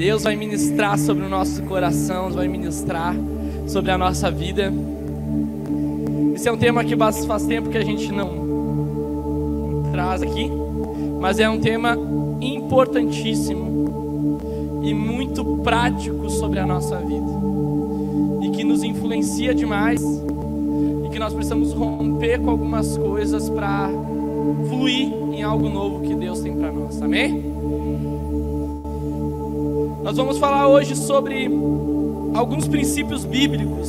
Deus vai ministrar sobre o nosso coração, vai ministrar sobre a nossa vida. Esse é um tema que faz tempo que a gente não traz aqui, mas é um tema importantíssimo e muito prático sobre a nossa vida e que nos influencia demais e que nós precisamos romper com algumas coisas para fluir em algo novo que Deus tem para nós. Amém? Nós vamos falar hoje sobre alguns princípios bíblicos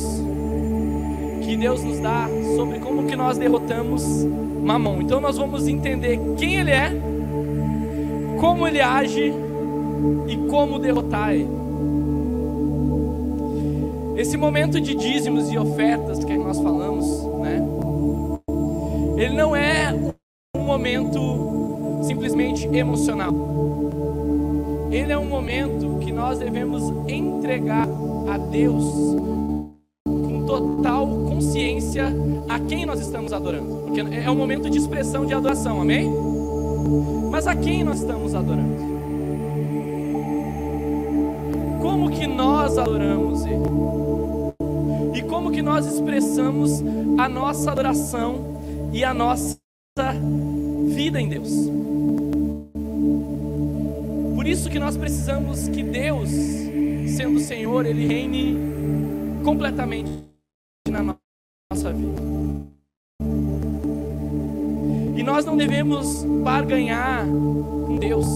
que Deus nos dá sobre como que nós derrotamos Mamon. Então nós vamos entender quem ele é, como ele age e como derrotar ele. Esse momento de dízimos e ofertas que nós falamos, né? Ele não é um momento simplesmente emocional. Ele é um momento que nós devemos entregar a Deus com total consciência a quem nós estamos adorando. Porque é um momento de expressão de adoração, amém? Mas a quem nós estamos adorando? Como que nós adoramos Ele? E como que nós expressamos a nossa adoração e a nossa vida em Deus? Por isso que nós precisamos que Deus, sendo Senhor, Ele reine completamente na nossa vida. E nós não devemos barganhar com Deus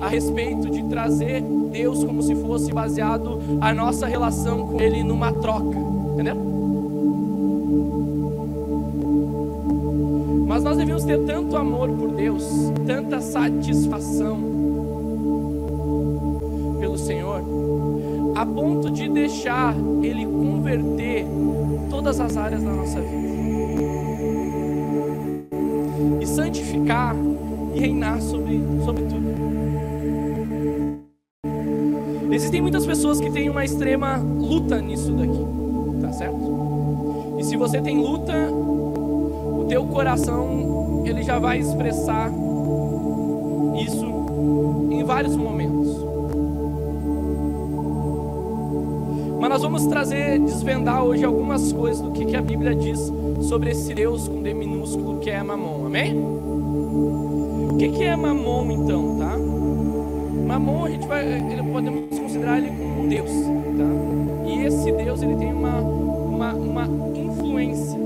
a respeito de trazer Deus como se fosse baseado a nossa relação com Ele numa troca, entendeu? Mas nós devemos ter tanto amor por Deus, tanta satisfação ponto de deixar Ele converter todas as áreas da nossa vida e santificar e reinar sobre, sobre tudo. Existem muitas pessoas que têm uma extrema luta nisso daqui, tá certo? E se você tem luta, o teu coração ele já vai expressar isso em vários momentos. Mas nós vamos trazer, desvendar hoje algumas coisas do que, que a Bíblia diz sobre esse Deus com D minúsculo que é Mamon, amém? O que, que é Mamon então, tá? Mamon a gente vai, podemos considerar ele como um Deus, tá? E esse Deus ele tem uma, uma, uma influência.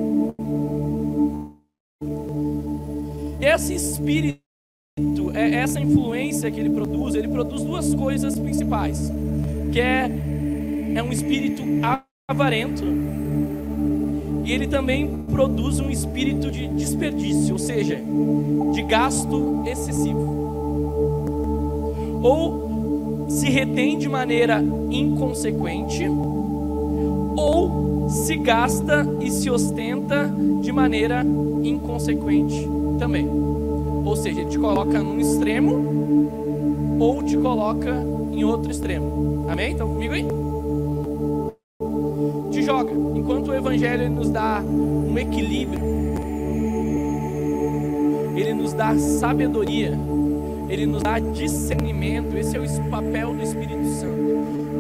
Esse espírito, é essa influência que ele produz, ele produz duas coisas principais, que é é um espírito avarento e ele também produz um espírito de desperdício, ou seja, de gasto excessivo. Ou se retém de maneira inconsequente, ou se gasta e se ostenta de maneira inconsequente também. Ou seja, ele te coloca num extremo ou te coloca em outro extremo. Amém? Estão comigo aí? Enquanto o Evangelho nos dá um equilíbrio, ele nos dá sabedoria, ele nos dá discernimento. Esse é o papel do Espírito Santo.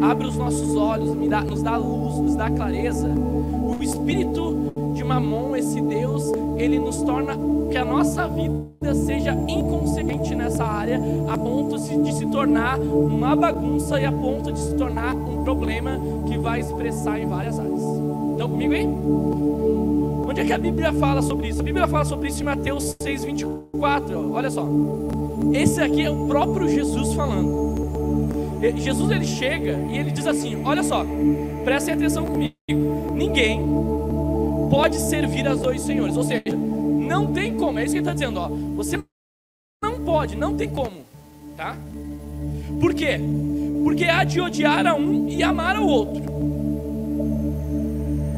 Abre os nossos olhos, nos dá luz, nos dá clareza. O Espírito de Mamon, esse Deus, ele nos torna que a nossa vida seja inconsequente nessa área, a ponto de se tornar uma bagunça e a ponto de se tornar um problema que vai expressar em várias áreas. Estão comigo aí? Onde é que a Bíblia fala sobre isso? A Bíblia fala sobre isso em Mateus 6,24. Olha só. Esse aqui é o próprio Jesus falando. Jesus ele chega e ele diz assim: Olha só, prestem atenção comigo. Ninguém pode servir a dois senhores. Ou seja, não tem como. É isso que ele está dizendo. Ó. Você não pode, não tem como. Tá? Por quê? Porque há de odiar a um e amar ao outro.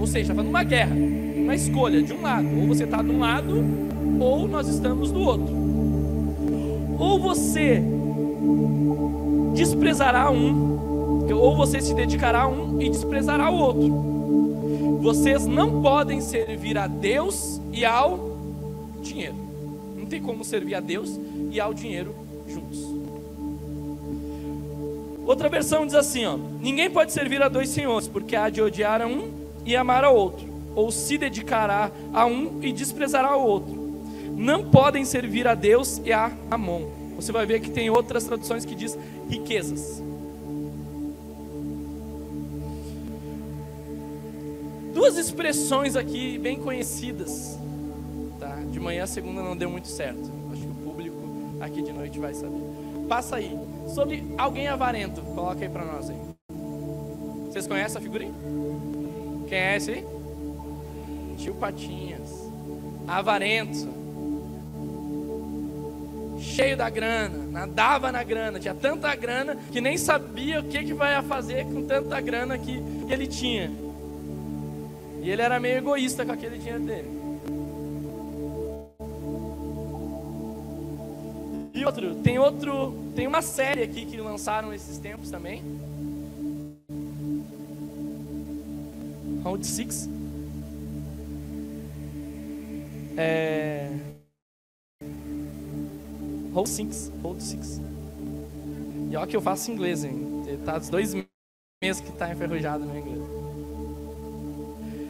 Ou seja, está falando uma guerra, uma escolha de um lado. Ou você está de um lado, ou nós estamos do outro. Ou você desprezará um, ou você se dedicará a um e desprezará o outro. Vocês não podem servir a Deus e ao dinheiro. Não tem como servir a Deus e ao dinheiro juntos. Outra versão diz assim, ó: Ninguém pode servir a dois senhores, porque há de odiar a um e amar ao outro, ou se dedicará a um e desprezará ao outro. Não podem servir a Deus e a Amon. Você vai ver que tem outras traduções que diz riquezas. Duas expressões aqui bem conhecidas. Tá? De manhã a segunda não deu muito certo. Acho que o público aqui de noite vai saber. Passa aí. Sobre alguém avarento. Coloca aí para nós aí. Vocês conhecem a figurinha? Quem é esse aí? Tio Patinhas. Avarento. Cheio da grana, nadava na grana, tinha tanta grana que nem sabia o que, que vai fazer com tanta grana que, que ele tinha. E ele era meio egoísta com aquele dinheiro dele. E outro, tem outro, tem uma série aqui que lançaram esses tempos também. Round Six. É... Round Six, Round Six. E olha que eu faço inglês, hein? Tá dos dois meses que tá enferrujado no inglês.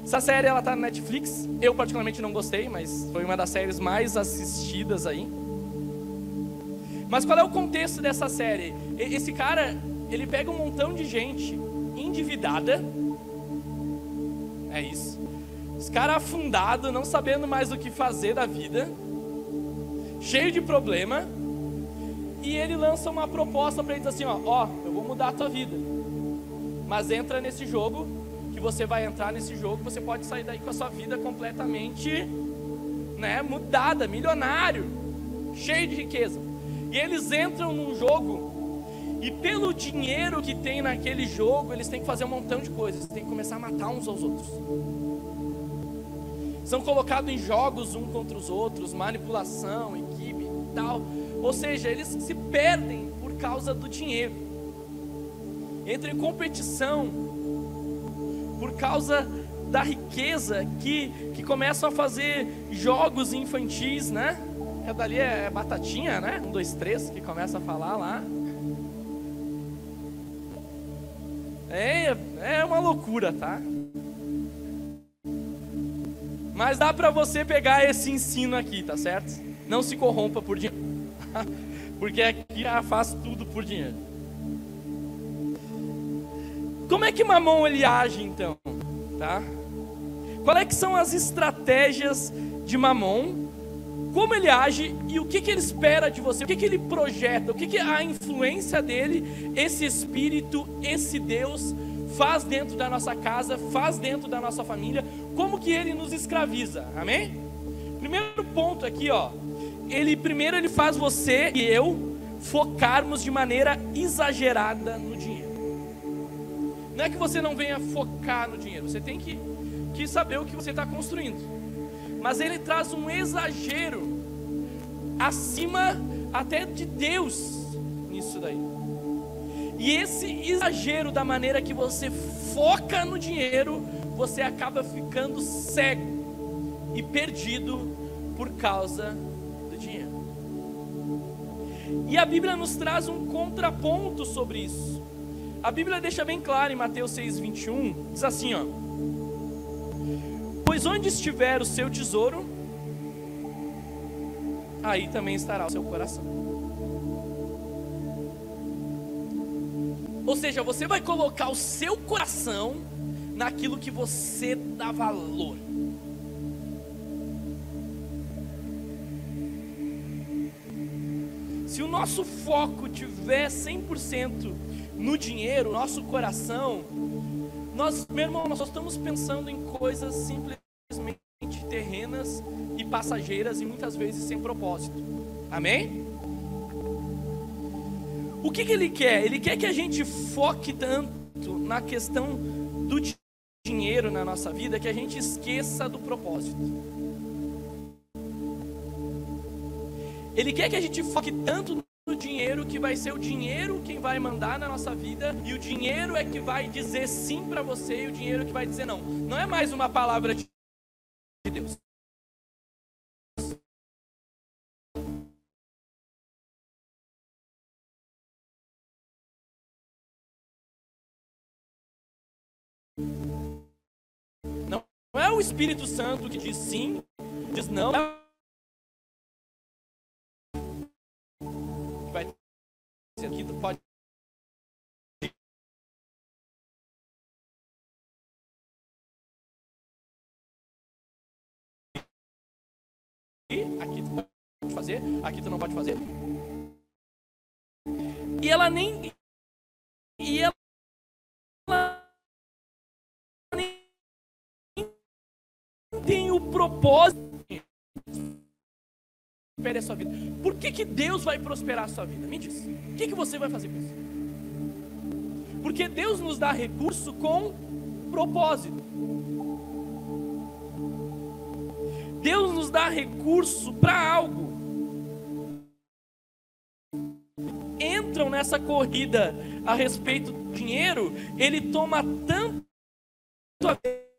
Essa série ela tá na Netflix. Eu particularmente não gostei, mas foi uma das séries mais assistidas aí. Mas qual é o contexto dessa série? Esse cara, ele pega um montão de gente endividada. É isso. Os caras afundados, não sabendo mais o que fazer da vida. Cheio de problema. E ele lança uma proposta para ele assim, ó, ó, eu vou mudar a tua vida. Mas entra nesse jogo, que você vai entrar nesse jogo, você pode sair daí com a sua vida completamente, né, mudada, milionário, cheio de riqueza. E eles entram num jogo e pelo dinheiro que tem naquele jogo, eles têm que fazer um montão de coisas, têm que começar a matar uns aos outros. São colocados em jogos um contra os outros, manipulação, equipe e tal. Ou seja, eles se perdem por causa do dinheiro. Entram em competição por causa da riqueza que, que começam a fazer jogos infantis, né? Dali é, é batatinha, né? Um, dois, três, que começa a falar lá. É, é uma loucura, tá? Mas dá para você pegar esse ensino aqui, tá certo? Não se corrompa por dinheiro. Porque aqui já faz tudo por dinheiro. Como é que Mamon ele age então, tá? Qual é que são as estratégias de Mamon como ele age e o que, que ele espera de você, o que, que ele projeta, o que, que a influência dele, esse Espírito, esse Deus, faz dentro da nossa casa, faz dentro da nossa família, como que ele nos escraviza, amém? Primeiro ponto aqui, ó, ele primeiro ele faz você e eu focarmos de maneira exagerada no dinheiro. Não é que você não venha focar no dinheiro, você tem que, que saber o que você está construindo mas ele traz um exagero acima até de Deus nisso daí. E esse exagero da maneira que você foca no dinheiro, você acaba ficando cego e perdido por causa do dinheiro. E a Bíblia nos traz um contraponto sobre isso. A Bíblia deixa bem claro em Mateus 6:21, diz assim, ó: Pois onde estiver o seu tesouro, aí também estará o seu coração. Ou seja, você vai colocar o seu coração naquilo que você dá valor. Se o nosso foco tiver 100% no dinheiro, nosso coração, nós, meu irmão, nós só estamos pensando em coisas simples terrenas e passageiras e muitas vezes sem propósito. Amém? O que, que ele quer? Ele quer que a gente foque tanto na questão do dinheiro na nossa vida que a gente esqueça do propósito. Ele quer que a gente foque tanto o dinheiro que vai ser o dinheiro quem vai mandar na nossa vida e o dinheiro é que vai dizer sim para você e o dinheiro que vai dizer não. Não é mais uma palavra de Deus. Não é o Espírito Santo que diz sim, diz não. Aqui, pode aqui tu pode fazer, aqui tu não pode fazer. E ela nem. E ela. nem tem o propósito. Prospere a sua vida. Por que, que Deus vai prosperar a sua vida? Me diz. O que, que você vai fazer com isso? Porque Deus nos dá recurso com propósito. Deus nos dá recurso para algo. Entram nessa corrida a respeito do dinheiro, ele toma tanto um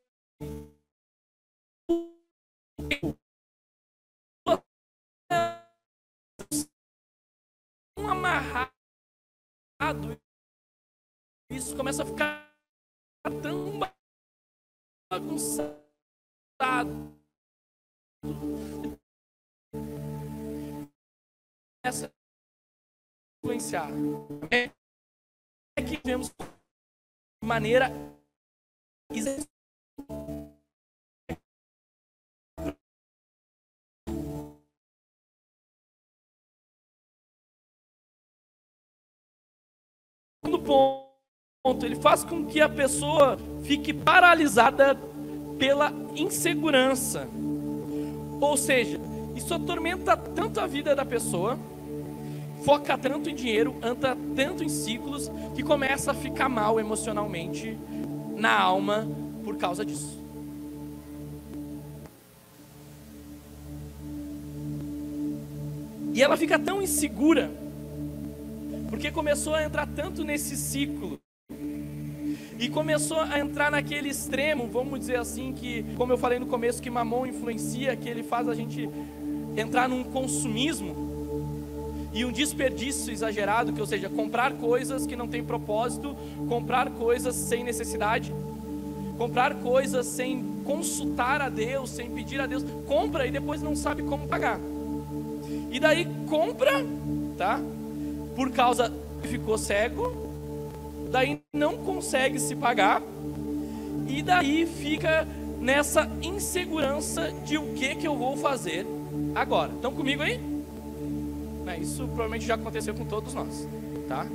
isso começa a ficar tão bagunçado essa influenciar. É que vemos de maneira Segundo ponto, ele faz com que a pessoa fique paralisada pela insegurança. Ou seja, isso atormenta tanto a vida da pessoa, foca tanto em dinheiro, anda tanto em ciclos, que começa a ficar mal emocionalmente na alma por causa disso. E ela fica tão insegura, porque começou a entrar tanto nesse ciclo e começou a entrar naquele extremo, vamos dizer assim, que, como eu falei no começo, que mamão influencia, que ele faz a gente entrar num consumismo e um desperdício exagerado, que ou seja, comprar coisas que não têm propósito, comprar coisas sem necessidade, comprar coisas sem consultar a Deus, sem pedir a Deus, compra e depois não sabe como pagar. E daí compra, tá? Por causa ficou cego, daí não consegue se pagar e daí fica nessa insegurança de o que que eu vou fazer agora. Estão comigo aí? Isso provavelmente já aconteceu com todos nós, tá?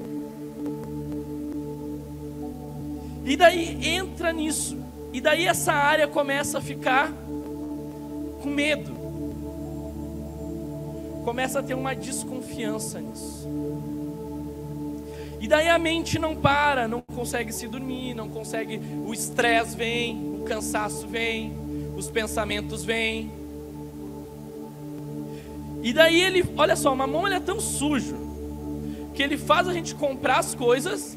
E daí entra nisso. E daí essa área começa a ficar com medo. Começa a ter uma desconfiança nisso. E daí a mente não para, não consegue se dormir, não consegue. O estresse vem, o cansaço vem, os pensamentos vêm. E daí ele, olha só, o mamão ele é tão sujo que ele faz a gente comprar as coisas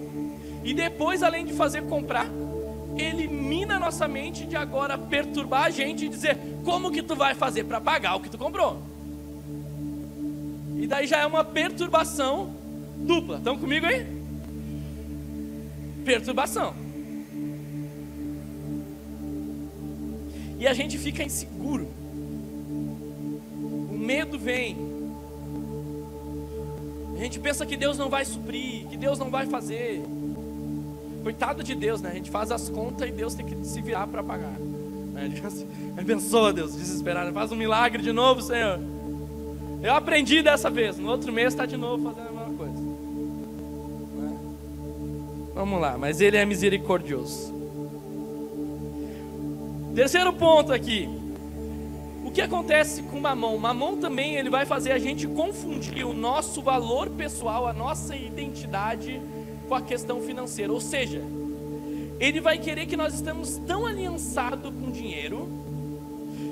e depois, além de fazer comprar, ele mina a nossa mente de agora perturbar a gente e dizer como que tu vai fazer para pagar o que tu comprou. E daí já é uma perturbação dupla. Estão comigo aí? Perturbação. E a gente fica inseguro. O medo vem. A gente pensa que Deus não vai suprir, que Deus não vai fazer. Coitado de Deus, né? A gente faz as contas e Deus tem que se virar para pagar. Assim, abençoa Deus, desesperado. Faz um milagre de novo, Senhor. Eu aprendi dessa vez. No outro mês está de novo fazendo Vamos lá, mas ele é misericordioso. Terceiro ponto aqui. O que acontece com Mamon? Mamon também ele vai fazer a gente confundir o nosso valor pessoal, a nossa identidade com a questão financeira. Ou seja, ele vai querer que nós estamos tão aliançados com o dinheiro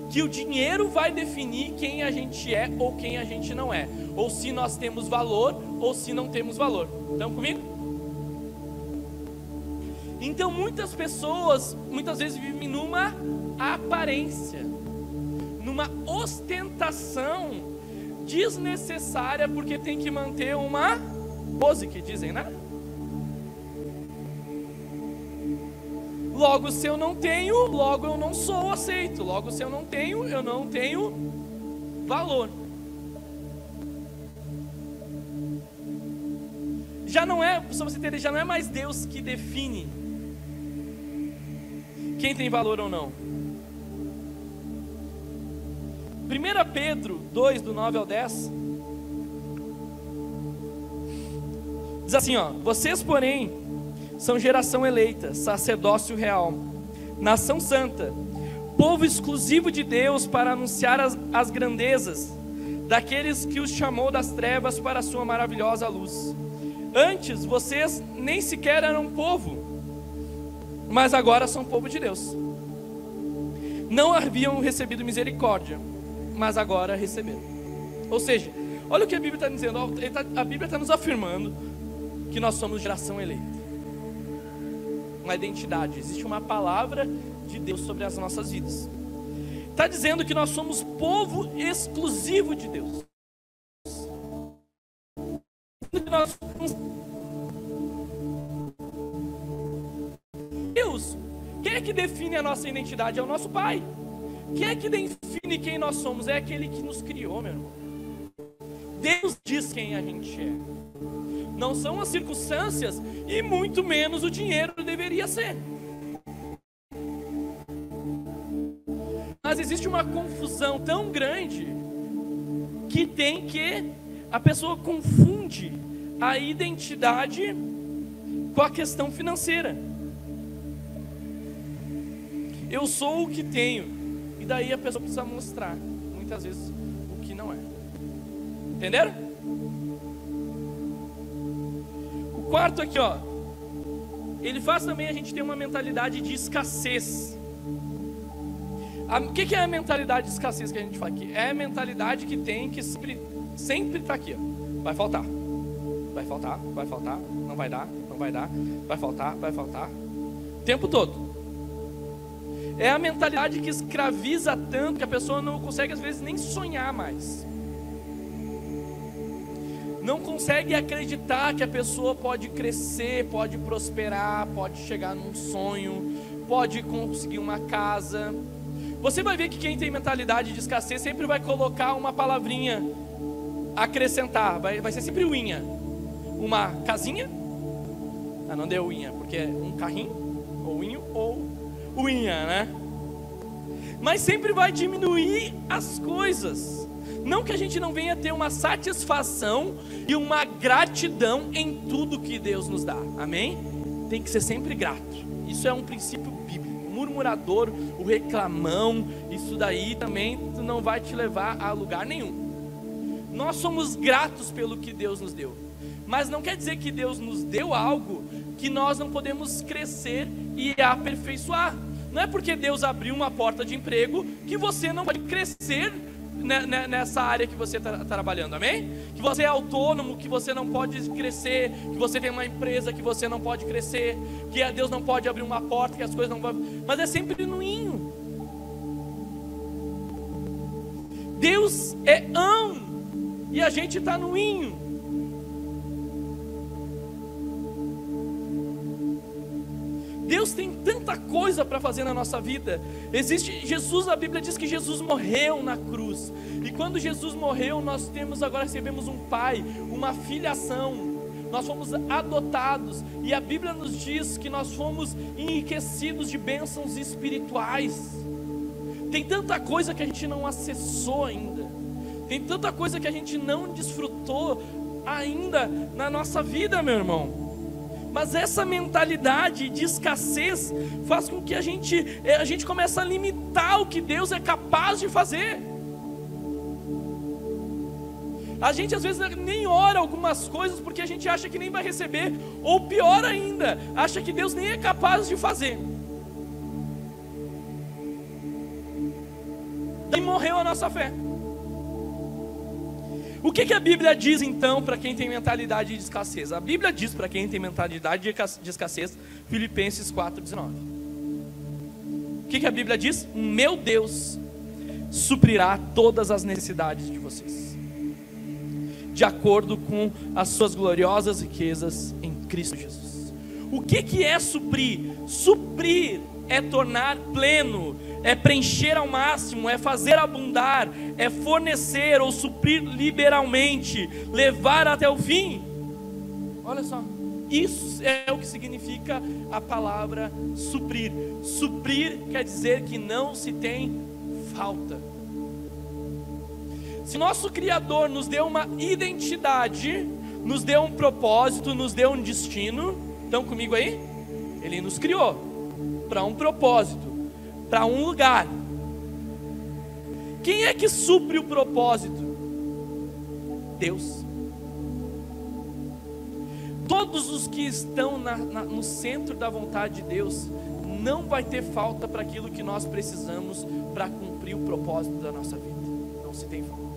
que o dinheiro vai definir quem a gente é ou quem a gente não é, ou se nós temos valor ou se não temos valor. Estão comigo? Então muitas pessoas, muitas vezes vivem numa aparência, numa ostentação desnecessária porque tem que manter uma pose que dizem, né? Logo, se eu não tenho, logo eu não sou aceito. Logo, se eu não tenho, eu não tenho valor. Já não é, só você entender, já não é mais Deus que define quem tem valor ou não. 1 Pedro 2, do 9 ao 10. Diz assim, ó: Vocês, porém, são geração eleita, sacerdócio real, nação santa, povo exclusivo de Deus para anunciar as, as grandezas daqueles que os chamou das trevas para a sua maravilhosa luz. Antes vocês nem sequer eram povo, mas agora são povo de Deus. Não haviam recebido misericórdia, mas agora receberam. Ou seja, olha o que a Bíblia está dizendo. Tá, a Bíblia está nos afirmando que nós somos geração eleita. Uma identidade, existe uma palavra de Deus sobre as nossas vidas. Está dizendo que nós somos povo exclusivo de Deus. Deus, define a nossa identidade? É o nosso Pai. Quem é que define quem nós somos? É aquele que nos criou, meu irmão. Deus diz quem a gente é. Não são as circunstâncias e muito menos o dinheiro deveria ser. Mas existe uma confusão tão grande que tem que a pessoa confunde a identidade com a questão financeira. Eu sou o que tenho, e daí a pessoa precisa mostrar, muitas vezes, o que não é. Entenderam? O quarto aqui, ó. Ele faz também a gente ter uma mentalidade de escassez. o que, que, é a mentalidade de escassez que a gente fala aqui? É a mentalidade que tem que sempre, sempre tá aqui, ó. Vai faltar. Vai faltar, vai faltar, não vai dar, não vai dar, vai faltar, vai faltar. O tempo todo. É a mentalidade que escraviza tanto que a pessoa não consegue às vezes nem sonhar mais. Não consegue acreditar que a pessoa pode crescer, pode prosperar, pode chegar num sonho, pode conseguir uma casa. Você vai ver que quem tem mentalidade de escassez sempre vai colocar uma palavrinha acrescentar, vai, vai ser sempre uinha. Uma casinha, ah, não deu uinha, porque é um carrinho, ou uinho, ou unha, né? Mas sempre vai diminuir as coisas. Não que a gente não venha ter uma satisfação e uma gratidão em tudo que Deus nos dá. Amém? Tem que ser sempre grato. Isso é um princípio bíblico. O murmurador, o reclamão, isso daí também não vai te levar a lugar nenhum. Nós somos gratos pelo que Deus nos deu. Mas não quer dizer que Deus nos deu algo que nós não podemos crescer e aperfeiçoar. Não é porque Deus abriu uma porta de emprego que você não pode crescer nessa área que você está trabalhando, amém? Que você é autônomo, que você não pode crescer, que você tem uma empresa que você não pode crescer, que Deus não pode abrir uma porta, que as coisas não vão. Mas é sempre no. Deus é ão e a gente está no. Deus tem tanta coisa para fazer na nossa vida. Existe Jesus, a Bíblia diz que Jesus morreu na cruz. E quando Jesus morreu, nós temos agora recebemos um pai, uma filiação. Nós fomos adotados e a Bíblia nos diz que nós fomos enriquecidos de bênçãos espirituais. Tem tanta coisa que a gente não acessou ainda. Tem tanta coisa que a gente não desfrutou ainda na nossa vida, meu irmão. Mas essa mentalidade de escassez faz com que a gente, eh, a gente comece a limitar o que Deus é capaz de fazer. A gente às vezes nem ora algumas coisas porque a gente acha que nem vai receber, ou pior ainda, acha que Deus nem é capaz de fazer. E morreu a nossa fé. O que, que a Bíblia diz então para quem tem mentalidade de escassez? A Bíblia diz para quem tem mentalidade de escassez, Filipenses 4,19. O que, que a Bíblia diz? Meu Deus suprirá todas as necessidades de vocês, de acordo com as suas gloriosas riquezas em Cristo Jesus. O que, que é suprir? Suprir é tornar pleno, é preencher ao máximo, é fazer abundar, é fornecer ou suprir liberalmente, levar até o fim. Olha só, isso é o que significa a palavra suprir. Suprir quer dizer que não se tem falta. Se nosso Criador nos deu uma identidade, nos deu um propósito, nos deu um destino, estão comigo aí? Ele nos criou para um propósito, para um lugar. Quem é que supre o propósito? Deus. Todos os que estão na, na, no centro da vontade de Deus, não vai ter falta para aquilo que nós precisamos para cumprir o propósito da nossa vida. Não se tem falta.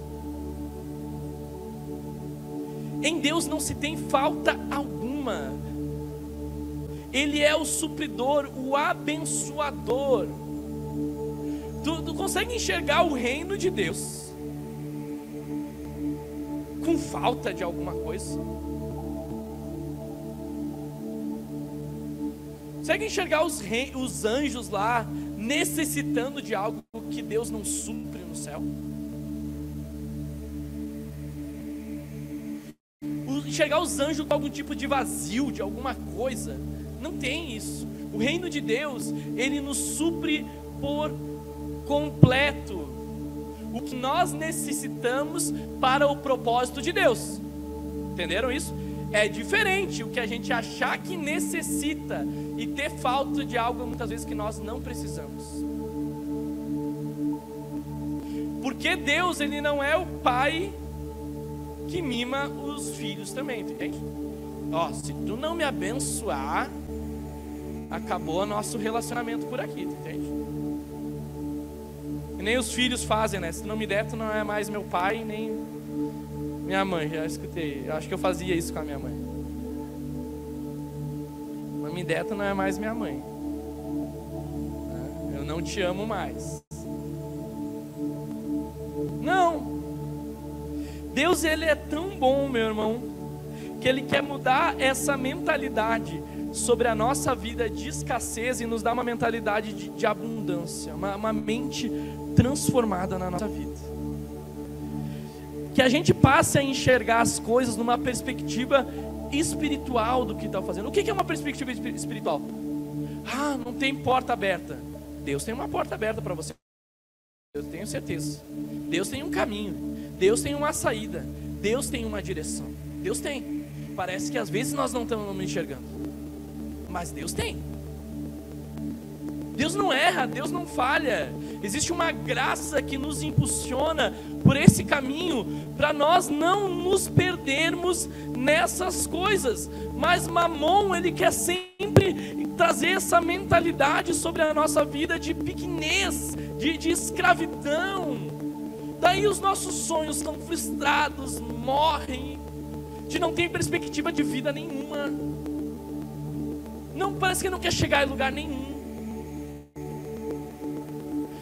Em Deus não se tem falta alguma. Ele é o supridor, o abençoador. Tu, tu consegue enxergar o reino de Deus com falta de alguma coisa? Consegue enxergar os, rei, os anjos lá necessitando de algo que Deus não supre no céu? enxergar os anjos com algum tipo de vazio, de alguma coisa. Não tem isso. O reino de Deus, ele nos supre por completo o que nós necessitamos para o propósito de Deus. Entenderam isso? É diferente o que a gente achar que necessita e ter falta de algo muitas vezes que nós não precisamos. Porque Deus, ele não é o pai que mima os filhos também, entende? Ó, se tu não me abençoar, acabou nosso relacionamento por aqui, entende? Nem os filhos fazem, né? Se não me der, tu não é mais meu pai, nem minha mãe. Já escutei. Eu acho que eu fazia isso com a minha mãe. Não me der, tu não é mais minha mãe. Eu não te amo mais. Não. Deus ele é tão bom, meu irmão, que ele quer mudar essa mentalidade sobre a nossa vida de escassez e nos dar uma mentalidade de, de abundância, uma, uma mente transformada na nossa vida. Que a gente passe a enxergar as coisas numa perspectiva espiritual do que está fazendo. O que é uma perspectiva espiritual? Ah, não tem porta aberta. Deus tem uma porta aberta para você. Eu tenho certeza. Deus tem um caminho. Deus tem uma saída, Deus tem uma direção. Deus tem. Parece que às vezes nós não estamos enxergando, mas Deus tem. Deus não erra, Deus não falha. Existe uma graça que nos impulsiona por esse caminho para nós não nos perdermos nessas coisas. Mas Mamon, ele quer sempre trazer essa mentalidade sobre a nossa vida de pequenez, de, de escravidão Daí os nossos sonhos estão frustrados, morrem, de não ter perspectiva de vida nenhuma. Não parece que não quer chegar em lugar nenhum.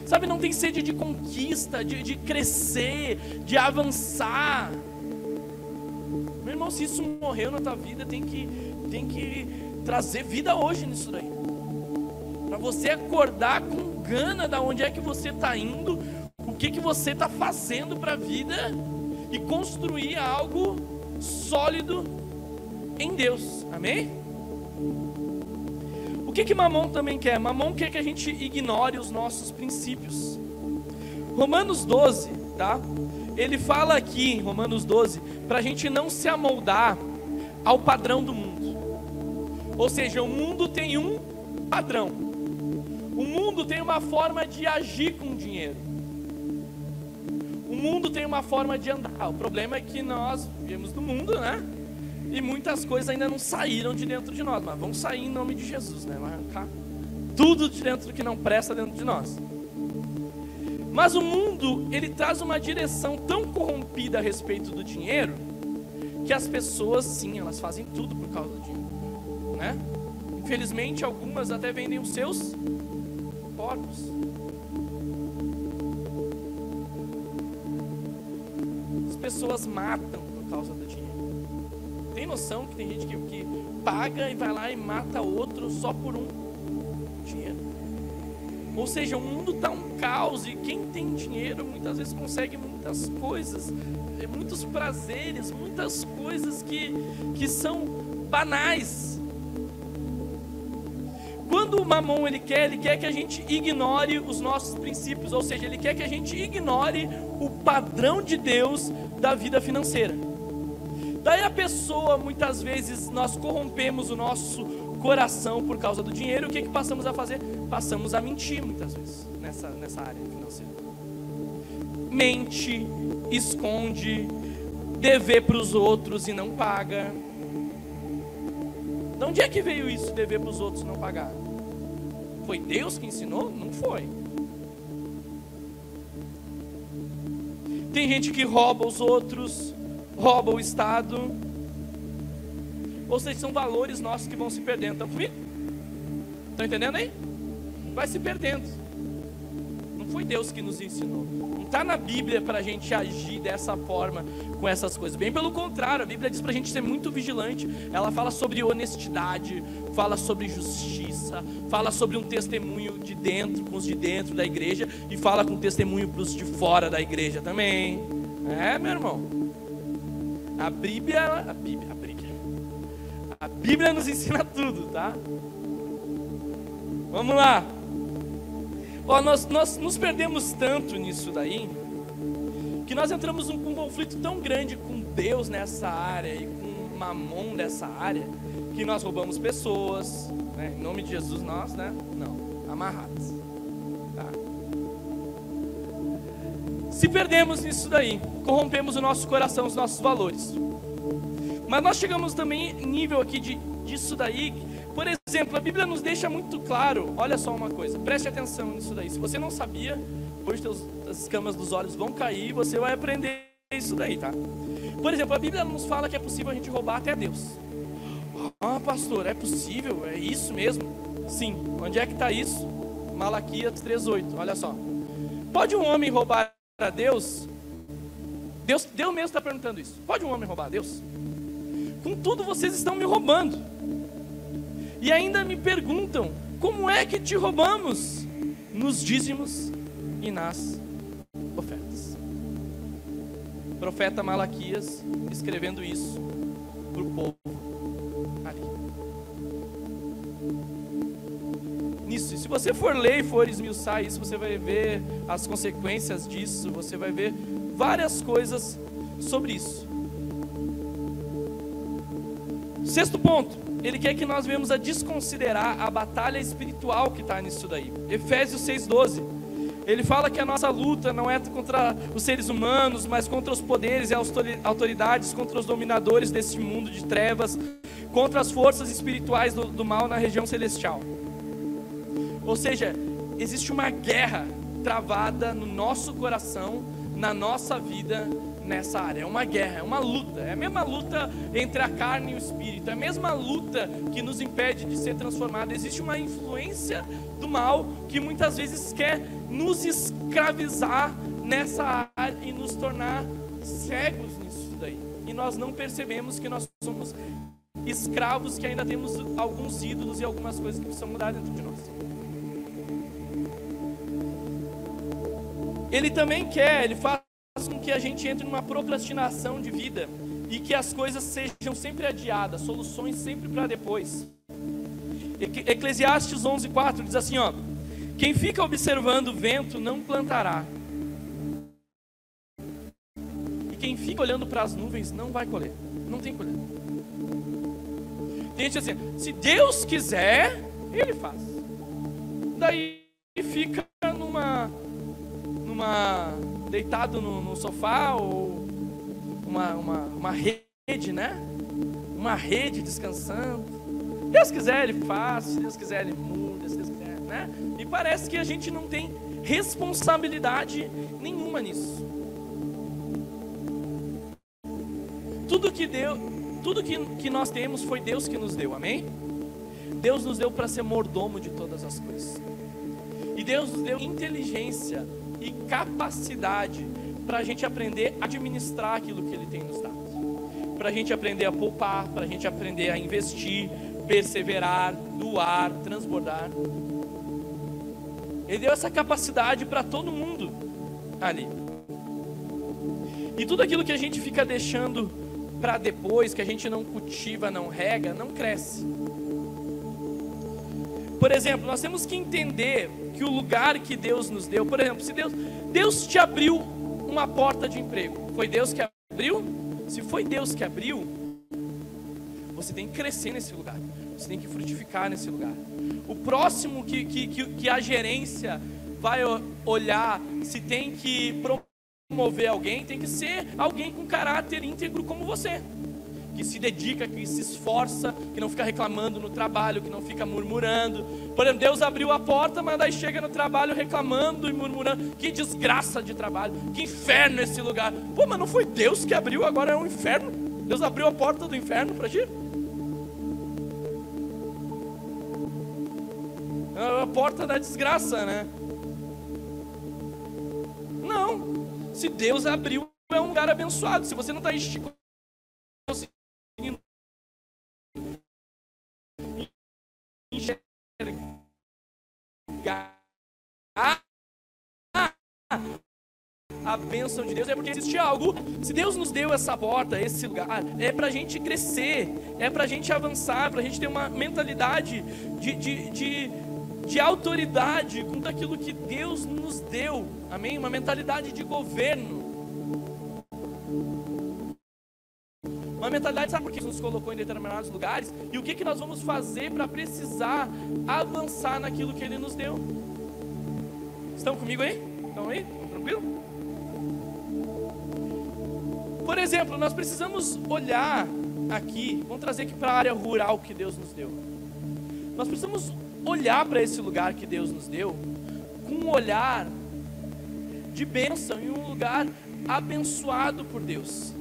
Sabe, não tem sede de conquista, de, de crescer, de avançar. Meu irmão, se isso morreu na tua vida, tem que, tem que trazer vida hoje nisso daí. Para você acordar com gana da onde é que você está indo, que, que você está fazendo para a vida e construir algo sólido em Deus. Amém? O que que Mamon também quer? Mamon quer que a gente ignore os nossos princípios. Romanos 12, tá? Ele fala aqui em Romanos 12 para a gente não se amoldar ao padrão do mundo. Ou seja, o mundo tem um padrão. O mundo tem uma forma de agir com o dinheiro mundo tem uma forma de andar. O problema é que nós vivemos no mundo, né? E muitas coisas ainda não saíram de dentro de nós, mas vão sair em nome de Jesus, né? Vai arrancar tudo de dentro que não presta dentro de nós. Mas o mundo, ele traz uma direção tão corrompida a respeito do dinheiro, que as pessoas, sim, elas fazem tudo por causa do dinheiro, né? Infelizmente, algumas até vendem os seus corpos. Pessoas matam por causa do dinheiro. tem noção que tem gente que, que paga e vai lá e mata outro só por um dinheiro? Ou seja, o mundo está um caos e quem tem dinheiro muitas vezes consegue muitas coisas, muitos prazeres, muitas coisas que, que são banais. Quando o mamon ele quer, ele quer que a gente ignore os nossos princípios, ou seja, ele quer que a gente ignore o padrão de Deus da vida financeira. Daí a pessoa, muitas vezes, nós corrompemos o nosso coração por causa do dinheiro, o que, que passamos a fazer? Passamos a mentir muitas vezes nessa, nessa área financeira. Mente, esconde, dever para os outros e não paga. De onde é que veio isso, dever para os outros e não pagar? Foi Deus que ensinou? Não foi. Tem gente que rouba os outros, rouba o Estado. Ou seja, são valores nossos que vão se perdendo. Estão comigo? Estão entendendo aí? Vai se perdendo. Não foi Deus que nos ensinou. Não está na Bíblia para a gente agir dessa forma com essas coisas. Bem pelo contrário, a Bíblia diz para a gente ser muito vigilante. Ela fala sobre honestidade, fala sobre justiça, fala sobre um testemunho de dentro, com os de dentro da igreja, e fala com testemunho para os de fora da igreja também. É, meu irmão. A Bíblia, a Bíblia, a Bíblia, a Bíblia nos ensina tudo, tá? Vamos lá. Ó, nós, nós nos perdemos tanto nisso daí, que nós entramos num, um conflito tão grande com Deus nessa área e com Mamon nessa área, que nós roubamos pessoas, né? em nome de Jesus nós, né? Não, amarrados. Tá? Se perdemos nisso daí, corrompemos o nosso coração, os nossos valores. Mas nós chegamos também nível aqui de, disso daí. Por exemplo, a Bíblia nos deixa muito claro. Olha só uma coisa, preste atenção nisso daí. Se você não sabia, hoje teus, as escamas dos olhos vão cair e você vai aprender isso daí, tá? Por exemplo, a Bíblia nos fala que é possível a gente roubar até Deus. Ah, pastor, é possível? É isso mesmo? Sim. Onde é que está isso? Malaquias 3,8. Olha só. Pode um homem roubar a Deus? Deus, Deus mesmo está perguntando isso. Pode um homem roubar a Deus? Contudo, vocês estão me roubando. E ainda me perguntam: como é que te roubamos? Nos dízimos e nas ofertas. Profeta Malaquias escrevendo isso para o povo você for ler e for esmiuçar isso, você vai ver as consequências disso, você vai ver várias coisas sobre isso. Sexto ponto, ele quer que nós venhamos a desconsiderar a batalha espiritual que está nisso daí. Efésios 6,12. Ele fala que a nossa luta não é contra os seres humanos, mas contra os poderes e autoridades, contra os dominadores desse mundo de trevas, contra as forças espirituais do, do mal na região celestial. Ou seja, existe uma guerra travada no nosso coração na nossa vida nessa área. É uma guerra, é uma luta. É a mesma luta entre a carne e o espírito. É a mesma luta que nos impede de ser transformado. Existe uma influência do mal que muitas vezes quer nos escravizar nessa área e nos tornar cegos nisso daí. E nós não percebemos que nós somos escravos que ainda temos alguns ídolos e algumas coisas que precisam mudar dentro de nós. Ele também quer, ele faz com que a gente entre numa procrastinação de vida e que as coisas sejam sempre adiadas, soluções sempre para depois. Eclesiastes 11:4 diz assim, ó: Quem fica observando o vento não plantará. E quem fica olhando para as nuvens não vai colher. Não tem colher. Tem gente assim, se Deus quiser, ele faz. Daí fica numa deitado no, no sofá ou uma, uma, uma rede, né? Uma rede descansando. Deus quiser, Ele faz, se Deus quiser, Ele muda, se Deus quiser, né? E parece que a gente não tem responsabilidade nenhuma nisso. Tudo que deu, tudo que, que nós temos foi Deus que nos deu, amém? Deus nos deu para ser mordomo de todas as coisas. E Deus nos deu inteligência e capacidade para a gente aprender a administrar aquilo que Ele tem nos dado. para a gente aprender a poupar, para a gente aprender a investir, perseverar, doar, transbordar. Ele deu essa capacidade para todo mundo ali. E tudo aquilo que a gente fica deixando para depois, que a gente não cultiva, não rega, não cresce. Por exemplo, nós temos que entender que o lugar que Deus nos deu, por exemplo, se Deus, Deus te abriu uma porta de emprego, foi Deus que abriu? Se foi Deus que abriu, você tem que crescer nesse lugar, você tem que frutificar nesse lugar. O próximo que, que, que, que a gerência vai olhar se tem que promover alguém, tem que ser alguém com caráter íntegro como você que se dedica, que se esforça, que não fica reclamando no trabalho, que não fica murmurando. Por exemplo, Deus abriu a porta, mas daí chega no trabalho reclamando e murmurando. Que desgraça de trabalho, que inferno esse lugar. Pô, mas não foi Deus que abriu, agora é um inferno. Deus abriu a porta do inferno para ti? É a porta da desgraça, né? Não. Se Deus abriu, é um lugar abençoado. Se você não está esticando a bênção de Deus é porque existe algo. Se Deus nos deu essa porta, esse lugar, é para a gente crescer, é para a gente avançar, para a gente ter uma mentalidade de, de, de, de autoridade com aquilo que Deus nos deu, amém? Uma mentalidade de governo. Uma mentalidade, sabe por que nos colocou em determinados lugares? E o que, que nós vamos fazer para precisar avançar naquilo que Ele nos deu? Estão comigo aí? Estão aí? Tranquilo? Por exemplo, nós precisamos olhar aqui, vamos trazer aqui para a área rural que Deus nos deu. Nós precisamos olhar para esse lugar que Deus nos deu com um olhar de bênção e um lugar abençoado por Deus.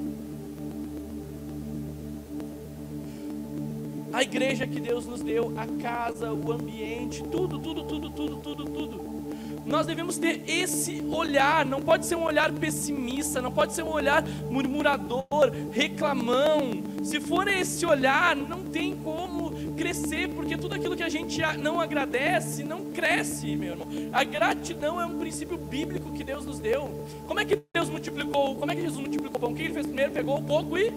A igreja que Deus nos deu, a casa, o ambiente, tudo, tudo, tudo, tudo, tudo, tudo. Nós devemos ter esse olhar, não pode ser um olhar pessimista, não pode ser um olhar murmurador, reclamão. Se for esse olhar, não tem como crescer, porque tudo aquilo que a gente não agradece não cresce, meu irmão. A gratidão é um princípio bíblico que Deus nos deu. Como é que Deus multiplicou? Como é que Jesus multiplicou o pão? O que ele fez primeiro? Pegou o pouco e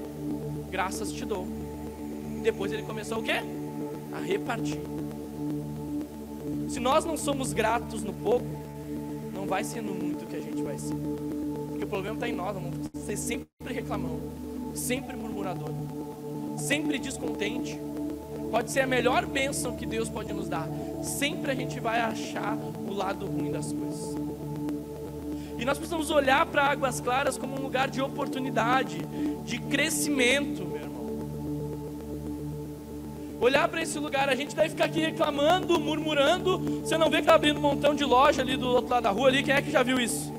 graças te dou. Depois ele começou o quê? A repartir. Se nós não somos gratos no pouco, não vai ser no muito que a gente vai ser. Porque o problema está em nós, vamos ser sempre reclamão, sempre murmurador, sempre descontente. Pode ser a melhor bênção que Deus pode nos dar. Sempre a gente vai achar o lado ruim das coisas. E nós precisamos olhar para Águas Claras como um lugar de oportunidade, de crescimento olhar para esse lugar, a gente deve ficar aqui reclamando, murmurando. Você não vê que está abrindo um montão de loja ali do outro lado da rua ali? Quem é que já viu isso?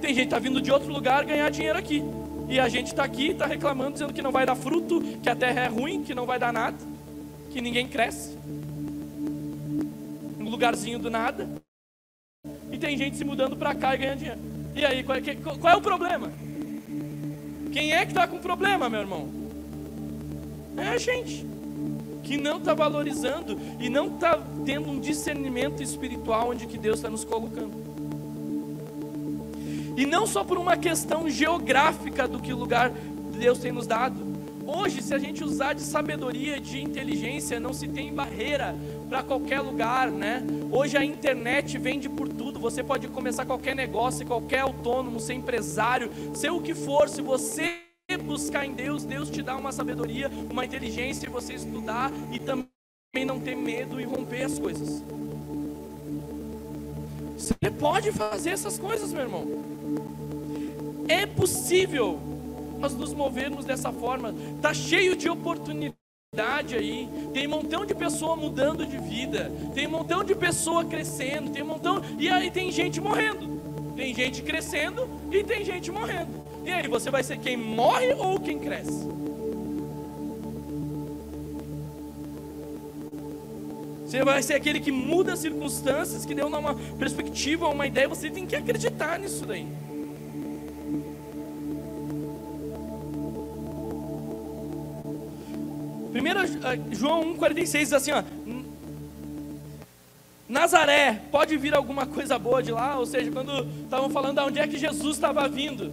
Tem gente que está vindo de outro lugar ganhar dinheiro aqui. E a gente está aqui, está reclamando, dizendo que não vai dar fruto, que a terra é ruim, que não vai dar nada, que ninguém cresce. Um lugarzinho do nada. E tem gente se mudando para cá e ganhando dinheiro. E aí, qual é, qual é o problema? Quem é que está com problema, meu irmão? É a gente que não está valorizando e não está tendo um discernimento espiritual onde que Deus está nos colocando. E não só por uma questão geográfica do que lugar Deus tem nos dado. Hoje, se a gente usar de sabedoria, de inteligência, não se tem barreira para qualquer lugar, né? Hoje a internet vende por tudo. Você pode começar qualquer negócio, qualquer autônomo, ser empresário, ser o que for. Se você buscar em Deus, Deus te dá uma sabedoria, uma inteligência e você estudar e também não ter medo e romper as coisas. Você pode fazer essas coisas, meu irmão. É possível nós nos movermos dessa forma. Tá cheio de oportunidade aí. Tem um montão de pessoa mudando de vida. Tem um montão de pessoa crescendo. Tem um montão. E aí tem gente morrendo. Tem gente crescendo e tem gente morrendo. E aí, você vai ser quem morre ou quem cresce? Você vai ser aquele que muda as circunstâncias, que deu uma perspectiva, uma ideia. Você tem que acreditar nisso daí. 1 João 1,46 diz assim: ó, Nazaré, pode vir alguma coisa boa de lá? Ou seja, quando estavam falando de onde é que Jesus estava vindo,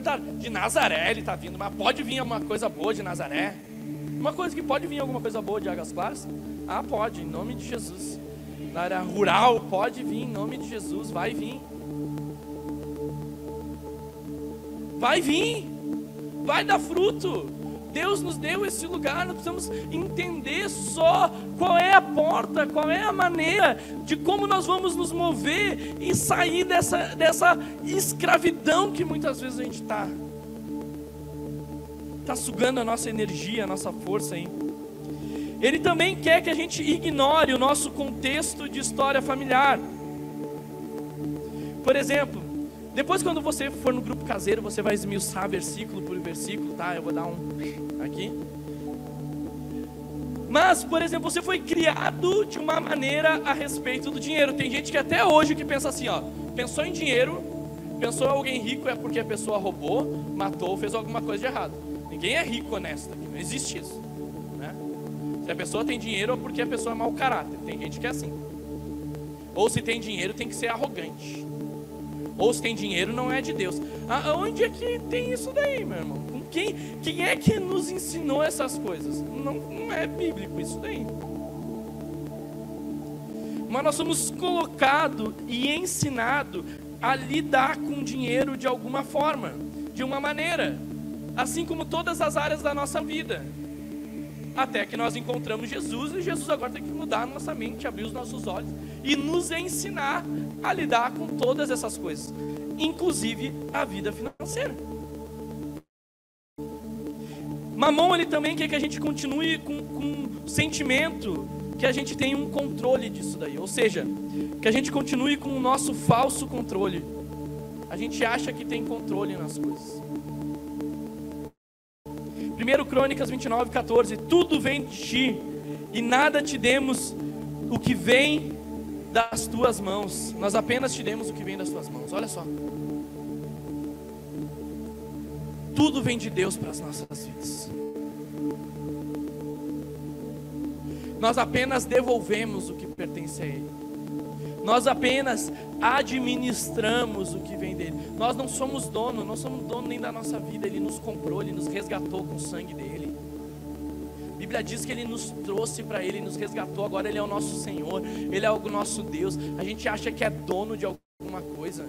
perguntaram: de Nazaré ele está vindo, mas pode vir alguma coisa boa de Nazaré? Uma coisa que pode vir alguma coisa boa de Águas Claras? Ah, pode, em nome de Jesus. Na área rural, pode vir, em nome de Jesus, vai vir. Vai vir, vai dar fruto. Deus nos deu esse lugar, nós precisamos entender só qual é a porta, qual é a maneira de como nós vamos nos mover e sair dessa, dessa escravidão que muitas vezes a gente está. Está sugando a nossa energia, a nossa força aí. Ele também quer que a gente ignore o nosso contexto de história familiar. Por exemplo, depois, quando você for no grupo caseiro, você vai esmiuçar versículo por versículo, tá? Eu vou dar um aqui. Mas, por exemplo, você foi criado de uma maneira a respeito do dinheiro. Tem gente que até hoje que pensa assim, ó, pensou em dinheiro, pensou em alguém rico é porque a pessoa roubou, matou, fez alguma coisa de errado. Ninguém é rico honesto não existe isso. Né? Se a pessoa tem dinheiro é porque a pessoa é mau caráter. Tem gente que é assim. Ou se tem dinheiro tem que ser arrogante. Ou se tem dinheiro, não é de Deus. Aonde é que tem isso daí, meu irmão? Quem, quem é que nos ensinou essas coisas? Não, não é bíblico isso daí. Mas nós somos colocados e ensinados a lidar com dinheiro de alguma forma, de uma maneira, assim como todas as áreas da nossa vida. Até que nós encontramos Jesus e Jesus agora tem que mudar a nossa mente, abrir os nossos olhos e nos ensinar a lidar com todas essas coisas, inclusive a vida financeira. Mamon ele também quer que a gente continue com, com o sentimento que a gente tem um controle disso daí, ou seja, que a gente continue com o nosso falso controle. A gente acha que tem controle nas coisas. 1 Crônicas 29, 14: Tudo vem de ti, e nada te demos o que vem das tuas mãos, nós apenas te demos o que vem das tuas mãos. Olha só. Tudo vem de Deus para as nossas vidas. Nós apenas devolvemos o que pertence a Ele. Nós apenas administramos o que vem dele. Nós não somos dono, não somos dono nem da nossa vida. Ele nos comprou, ele nos resgatou com o sangue dele. A Bíblia diz que ele nos trouxe para ele, nos resgatou. Agora ele é o nosso Senhor, ele é o nosso Deus. A gente acha que é dono de alguma coisa.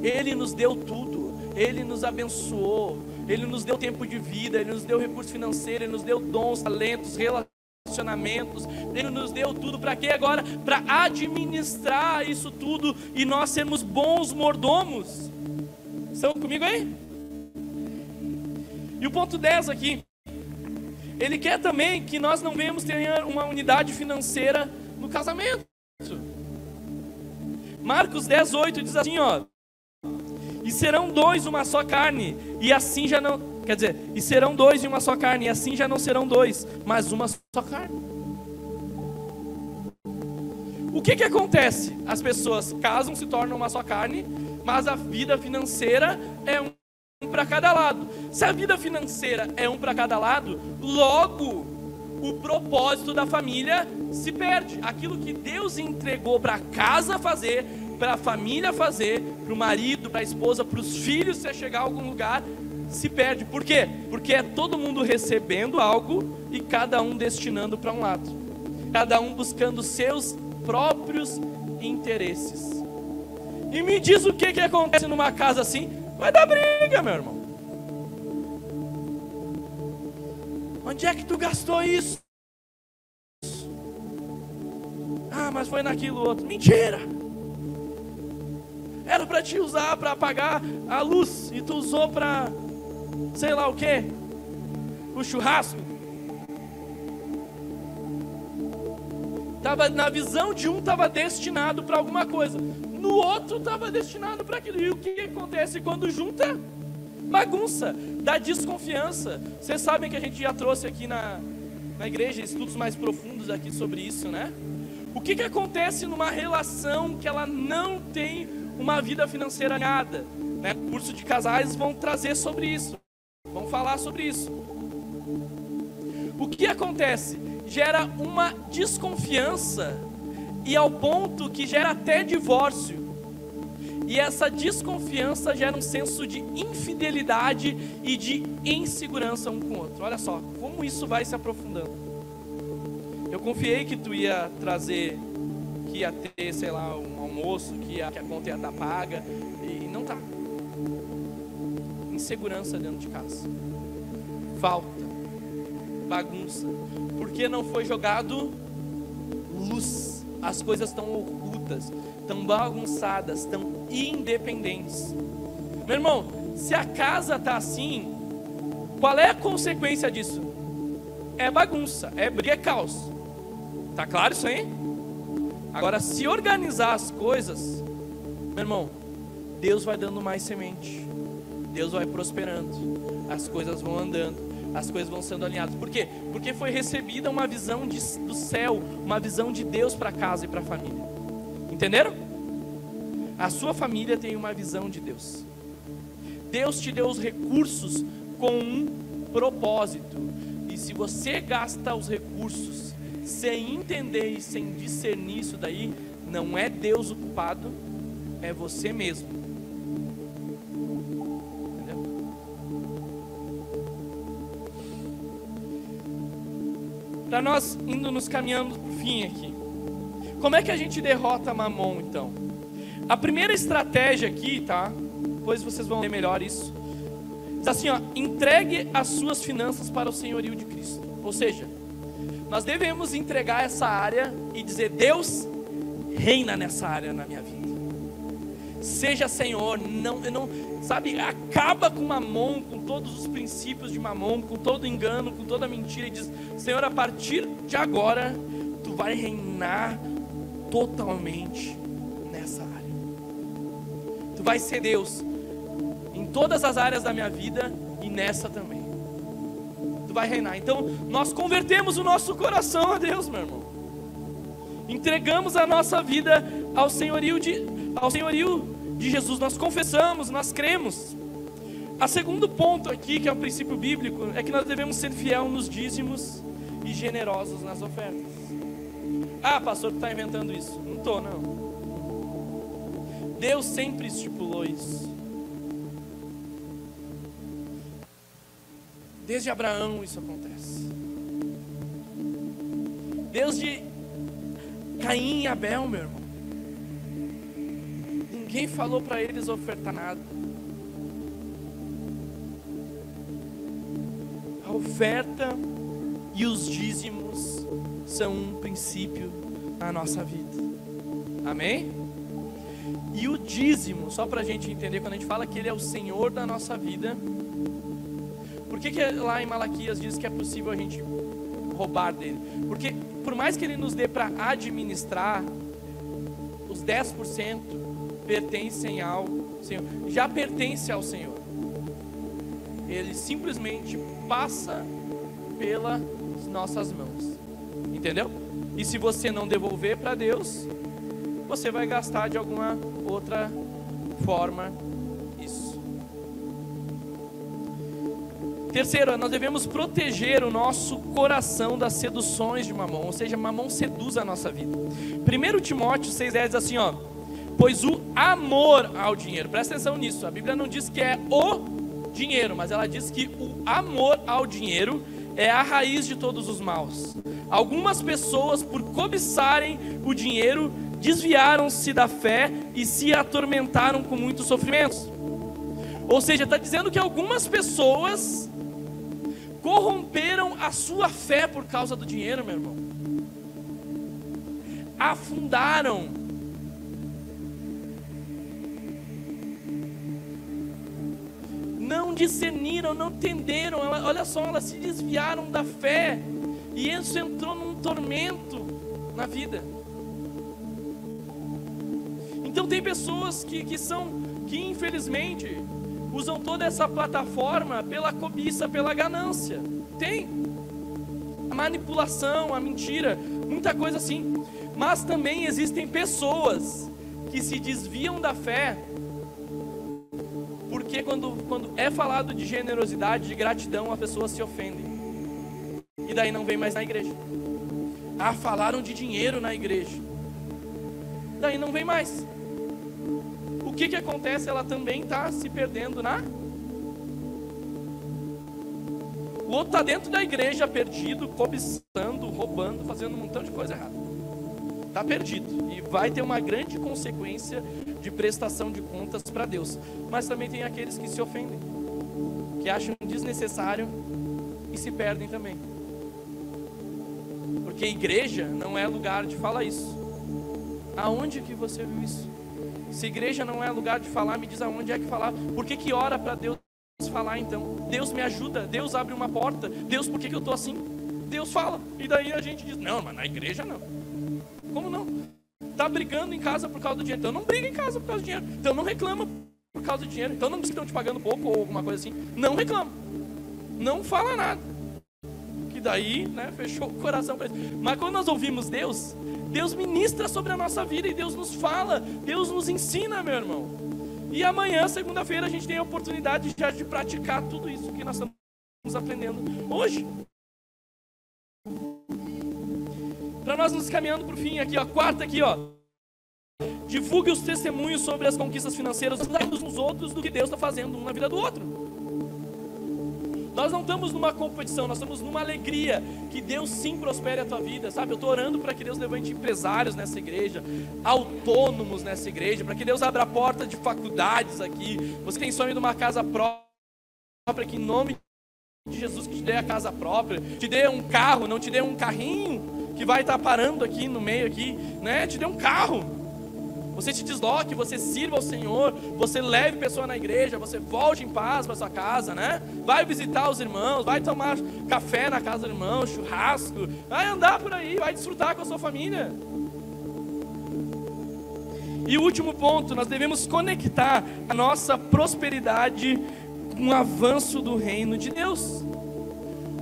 Ele nos deu tudo, ele nos abençoou, ele nos deu tempo de vida, ele nos deu recurso financeiro, ele nos deu dons, talentos, relacionamentos. Ele nos deu tudo para quê agora? Para administrar isso tudo e nós sermos bons mordomos. Estão comigo aí? E o ponto 10 aqui. Ele quer também que nós não venhamos ter uma unidade financeira no casamento. Marcos 10, 8 diz assim, ó. E serão dois uma só carne, e assim já não, Quer dizer, e serão dois em uma só carne, e assim já não serão dois, mas uma só carne. O que que acontece? As pessoas casam, se tornam uma só carne, mas a vida financeira é um para cada lado. Se a vida financeira é um para cada lado, logo o propósito da família se perde. Aquilo que Deus entregou para a casa fazer, para a família fazer, para o marido, para a esposa, para os filhos, se chegar a algum lugar, se perde. Por quê? Porque é todo mundo recebendo algo e cada um destinando para um lado, cada um buscando seus próprios interesses. E me diz o que, que acontece numa casa assim? Vai dar briga, meu irmão. Onde é que tu gastou isso? Ah, mas foi naquilo outro. Mentira! Era para te usar para apagar a luz e tu usou para sei lá o que, o churrasco. Tava, na visão de um estava destinado para alguma coisa, no outro estava destinado para aquilo. E o que acontece quando junta? Bagunça, dá desconfiança. Vocês sabem que a gente já trouxe aqui na, na igreja estudos mais profundos aqui sobre isso, né? O que, que acontece numa relação que ela não tem uma vida financeira nada? Né? Curso de casais vão trazer sobre isso. Vamos falar sobre isso. o que acontece? Gera uma desconfiança e ao ponto que gera até divórcio. E essa desconfiança gera um senso de infidelidade e de insegurança um com o outro. Olha só, como isso vai se aprofundando. Eu confiei que tu ia trazer, que ia ter, sei lá, um almoço, que, ia, que a conta ia estar paga, e não tá. Insegurança dentro de casa. Falta. Bagunça. Porque não foi jogado luz. As coisas estão ocultas tão bagunçadas, tão independentes. Meu irmão, se a casa está assim, qual é a consequência disso? É bagunça, é briga, é caos. Tá claro isso aí? Agora, se organizar as coisas, meu irmão, Deus vai dando mais semente, Deus vai prosperando, as coisas vão andando, as coisas vão sendo alinhadas. Por quê? Porque foi recebida uma visão de, do céu, uma visão de Deus para casa e para a família. Entenderam? A sua família tem uma visão de Deus. Deus te deu os recursos com um propósito. E se você gasta os recursos sem entender e sem discernir isso daí, não é Deus o culpado, é você mesmo. Entendeu? Para nós indo nos caminhando para o fim aqui. Como é que a gente derrota Mamon então? A primeira estratégia aqui, tá? Depois vocês vão ver melhor isso. Diz assim, ó, entregue as suas finanças para o senhorio de Cristo. Ou seja, nós devemos entregar essa área e dizer: Deus, reina nessa área na minha vida. Seja Senhor, não, não, sabe, acaba com mamon, com todos os princípios de mamon, com todo engano, com toda mentira e diz: Senhor, a partir de agora, tu vai reinar totalmente nessa área. Tu vai ser Deus em todas as áreas da minha vida e nessa também. Vai reinar. Então, nós convertemos o nosso coração a Deus, meu irmão. Entregamos a nossa vida ao senhorio de, ao senhorio de Jesus. Nós confessamos, nós cremos. A segundo ponto aqui, que é um princípio bíblico, é que nós devemos ser fiel nos dízimos e generosos nas ofertas. Ah, pastor, tu está inventando isso. Não estou, não. Deus sempre estipulou isso. Desde Abraão isso acontece. Desde Caim e Abel, meu irmão. Ninguém falou para eles ofertar nada. A oferta e os dízimos são um princípio na nossa vida. Amém? E o dízimo, só para a gente entender, quando a gente fala que Ele é o Senhor da nossa vida, por que, que lá em Malaquias diz que é possível a gente roubar dele? Porque por mais que Ele nos dê para administrar, os 10% pertencem ao Senhor, já pertence ao Senhor. Ele simplesmente passa pelas nossas mãos. Entendeu? E se você não devolver para Deus, você vai gastar de alguma outra forma Terceiro, nós devemos proteger o nosso coração das seduções de mamão, ou seja, mamão seduz a nossa vida. 1 Timóteo 6,10 diz assim: ó, pois o amor ao dinheiro, presta atenção nisso, a Bíblia não diz que é o dinheiro, mas ela diz que o amor ao dinheiro é a raiz de todos os maus. Algumas pessoas, por cobiçarem o dinheiro, desviaram-se da fé e se atormentaram com muitos sofrimentos. Ou seja, está dizendo que algumas pessoas corromperam a sua fé por causa do dinheiro, meu irmão. Afundaram. Não discerniram, não entenderam. Olha só, elas se desviaram da fé e isso entrou num tormento na vida. Então tem pessoas que, que são, que infelizmente usam toda essa plataforma pela cobiça, pela ganância. Tem. A manipulação, a mentira, muita coisa assim. Mas também existem pessoas que se desviam da fé porque quando, quando é falado de generosidade, de gratidão, as pessoas se ofendem. e daí não vem mais na igreja. Ah, falaram de dinheiro na igreja. Daí não vem mais. Que que acontece? Ela também está se perdendo na. O outro está dentro da igreja, perdido, cobiçando, roubando, fazendo um montão de coisa errada. Está perdido. E vai ter uma grande consequência de prestação de contas para Deus. Mas também tem aqueles que se ofendem, que acham desnecessário e se perdem também. Porque igreja não é lugar de falar isso. Aonde que você viu isso? Se igreja não é lugar de falar, me diz aonde é que falar. Por que, que ora para Deus falar então? Deus me ajuda, Deus abre uma porta. Deus, por que, que eu estou assim? Deus fala. E daí a gente diz: Não, mas na igreja não. Como não? Está brigando em casa por causa do dinheiro. Então não briga em casa por causa do dinheiro. Então não reclama por causa do dinheiro. Então não diz que estão te pagando pouco ou alguma coisa assim. Não reclama. Não fala nada. Que daí, né, fechou o coração para isso. Mas quando nós ouvimos Deus, Deus ministra sobre a nossa vida e Deus nos fala, Deus nos ensina, meu irmão. E amanhã, segunda-feira, a gente tem a oportunidade já de praticar tudo isso que nós estamos aprendendo hoje. Para nós nos caminhando para o fim aqui, ó, quarta aqui, ó. Divulgue os testemunhos sobre as conquistas financeiras uns nos outros do que Deus está fazendo um na vida do outro. Nós não estamos numa competição, nós estamos numa alegria que Deus sim prospere a tua vida, sabe? Eu estou orando para que Deus levante empresários nessa igreja, autônomos nessa igreja, para que Deus abra a porta de faculdades aqui. Você tem sonho de uma casa própria, que em nome de Jesus que te dê a casa própria, te dê um carro, não te dê um carrinho que vai estar tá parando aqui no meio aqui, né? Te dê um carro você se desloque, você sirva ao Senhor, você leve pessoa na igreja, você volte em paz para sua casa, né? Vai visitar os irmãos, vai tomar café na casa do irmão, churrasco, vai andar por aí, vai desfrutar com a sua família. E o último ponto, nós devemos conectar a nossa prosperidade com o avanço do reino de Deus.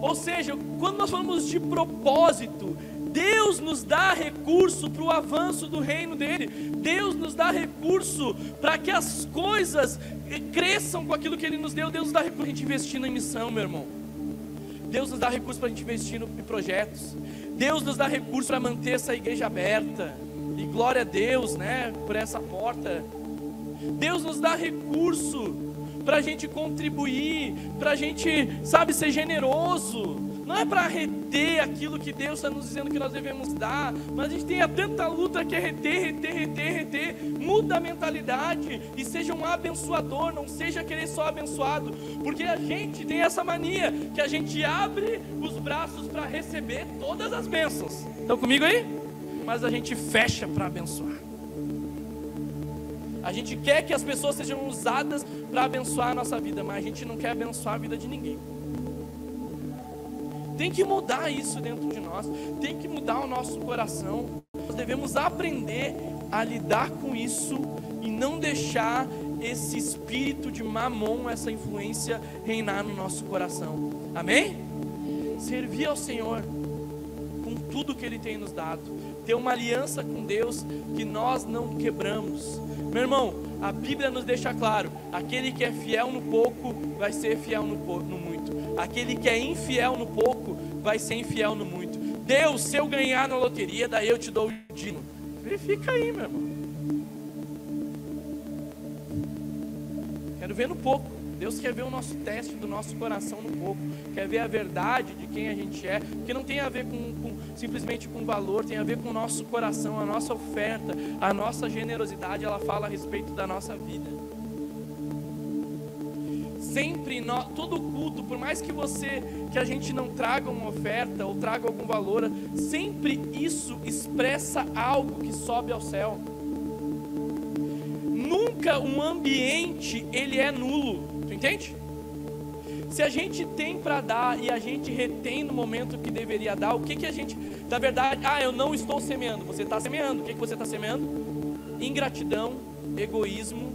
Ou seja, quando nós falamos de propósito, Deus nos dá recurso para o avanço do reino dele. Deus nos dá recurso para que as coisas cresçam com aquilo que ele nos deu. Deus nos dá recurso para a gente investir na missão, meu irmão. Deus nos dá recurso para a gente investir em projetos. Deus nos dá recurso para manter essa igreja aberta. E glória a Deus, né, por essa porta. Deus nos dá recurso para a gente contribuir, para a gente, sabe, ser generoso não é para reter aquilo que Deus está nos dizendo que nós devemos dar, mas a gente tem tanta luta que é reter, reter, reter, reter. Muda a mentalidade e seja um abençoador, não seja querer só abençoado, porque a gente tem essa mania que a gente abre os braços para receber todas as bênçãos. Estão comigo aí? Mas a gente fecha para abençoar. A gente quer que as pessoas sejam usadas para abençoar a nossa vida, mas a gente não quer abençoar a vida de ninguém. Tem que mudar isso dentro de nós, tem que mudar o nosso coração. Nós devemos aprender a lidar com isso e não deixar esse espírito de mamon, essa influência reinar no nosso coração. Amém? Servir ao Senhor com tudo que Ele tem nos dado, ter uma aliança com Deus que nós não quebramos. Meu irmão, a Bíblia nos deixa claro: aquele que é fiel no pouco vai ser fiel no, no. Aquele que é infiel no pouco vai ser infiel no muito. Deus, se eu ganhar na loteria, daí eu te dou o dino. Verifica aí, meu irmão. Quero ver no pouco. Deus quer ver o nosso teste do nosso coração no pouco. Quer ver a verdade de quem a gente é. Que não tem a ver com, com simplesmente com valor, tem a ver com o nosso coração, a nossa oferta, a nossa generosidade. Ela fala a respeito da nossa vida sempre no, todo culto, por mais que você que a gente não traga uma oferta ou traga algum valor, sempre isso expressa algo que sobe ao céu. Nunca um ambiente ele é nulo, tu entende? Se a gente tem para dar e a gente retém no momento que deveria dar, o que que a gente, na verdade, ah, eu não estou semeando, você está semeando, o que que você está semeando? Ingratidão, egoísmo,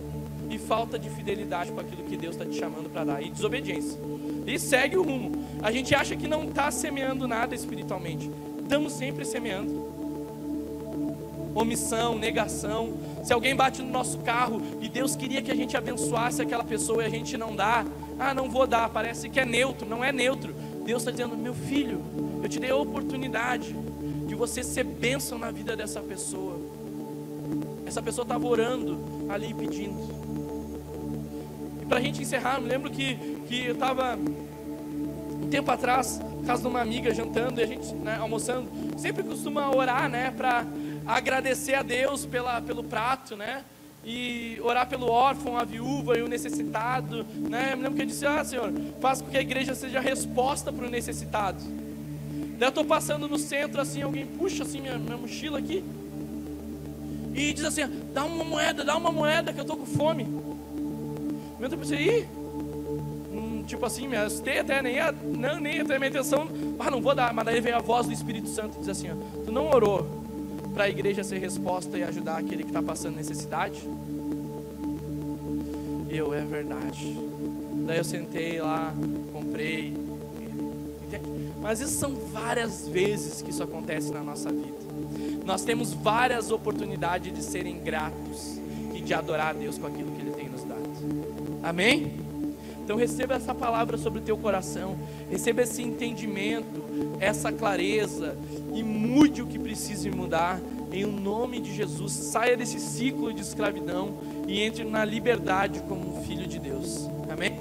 e falta de fidelidade com aquilo que Deus está te chamando para dar, e desobediência. E segue o rumo. A gente acha que não está semeando nada espiritualmente, estamos sempre semeando. Omissão, negação. Se alguém bate no nosso carro e Deus queria que a gente abençoasse aquela pessoa e a gente não dá, ah, não vou dar, parece que é neutro, não é neutro. Deus está dizendo: meu filho, eu te dei a oportunidade de você ser bênção na vida dessa pessoa. Essa pessoa estava orando ali pedindo. E para a gente encerrar, me lembro que, que eu estava um tempo atrás, casa de uma amiga, jantando e a gente né, almoçando. Sempre costuma orar, né, para agradecer a Deus pela, pelo prato, né? e orar pelo órfão, a viúva e o necessitado, né? Eu me lembro que eu disse: Ah, Senhor, faz com que a igreja seja a resposta para o necessitado. Daí eu estou passando no centro, assim, alguém puxa assim minha, minha mochila aqui e diz assim: Dá uma moeda, dá uma moeda que eu estou com fome. Eu pensei, ih, hum, tipo assim, me assustei até, nem não, nem até a minha intenção, ah, não vou dar, mas daí vem a voz do Espírito Santo e diz assim: ó, Tu não orou para a igreja ser resposta e ajudar aquele que está passando necessidade? Eu, é verdade. Daí eu sentei lá, comprei. Mas isso são várias vezes que isso acontece na nossa vida. Nós temos várias oportunidades de serem gratos e de adorar a Deus com aquilo Amém? Então receba essa palavra sobre o teu coração, receba esse entendimento, essa clareza e mude o que precise mudar. Em nome de Jesus, saia desse ciclo de escravidão e entre na liberdade como um filho de Deus. Amém?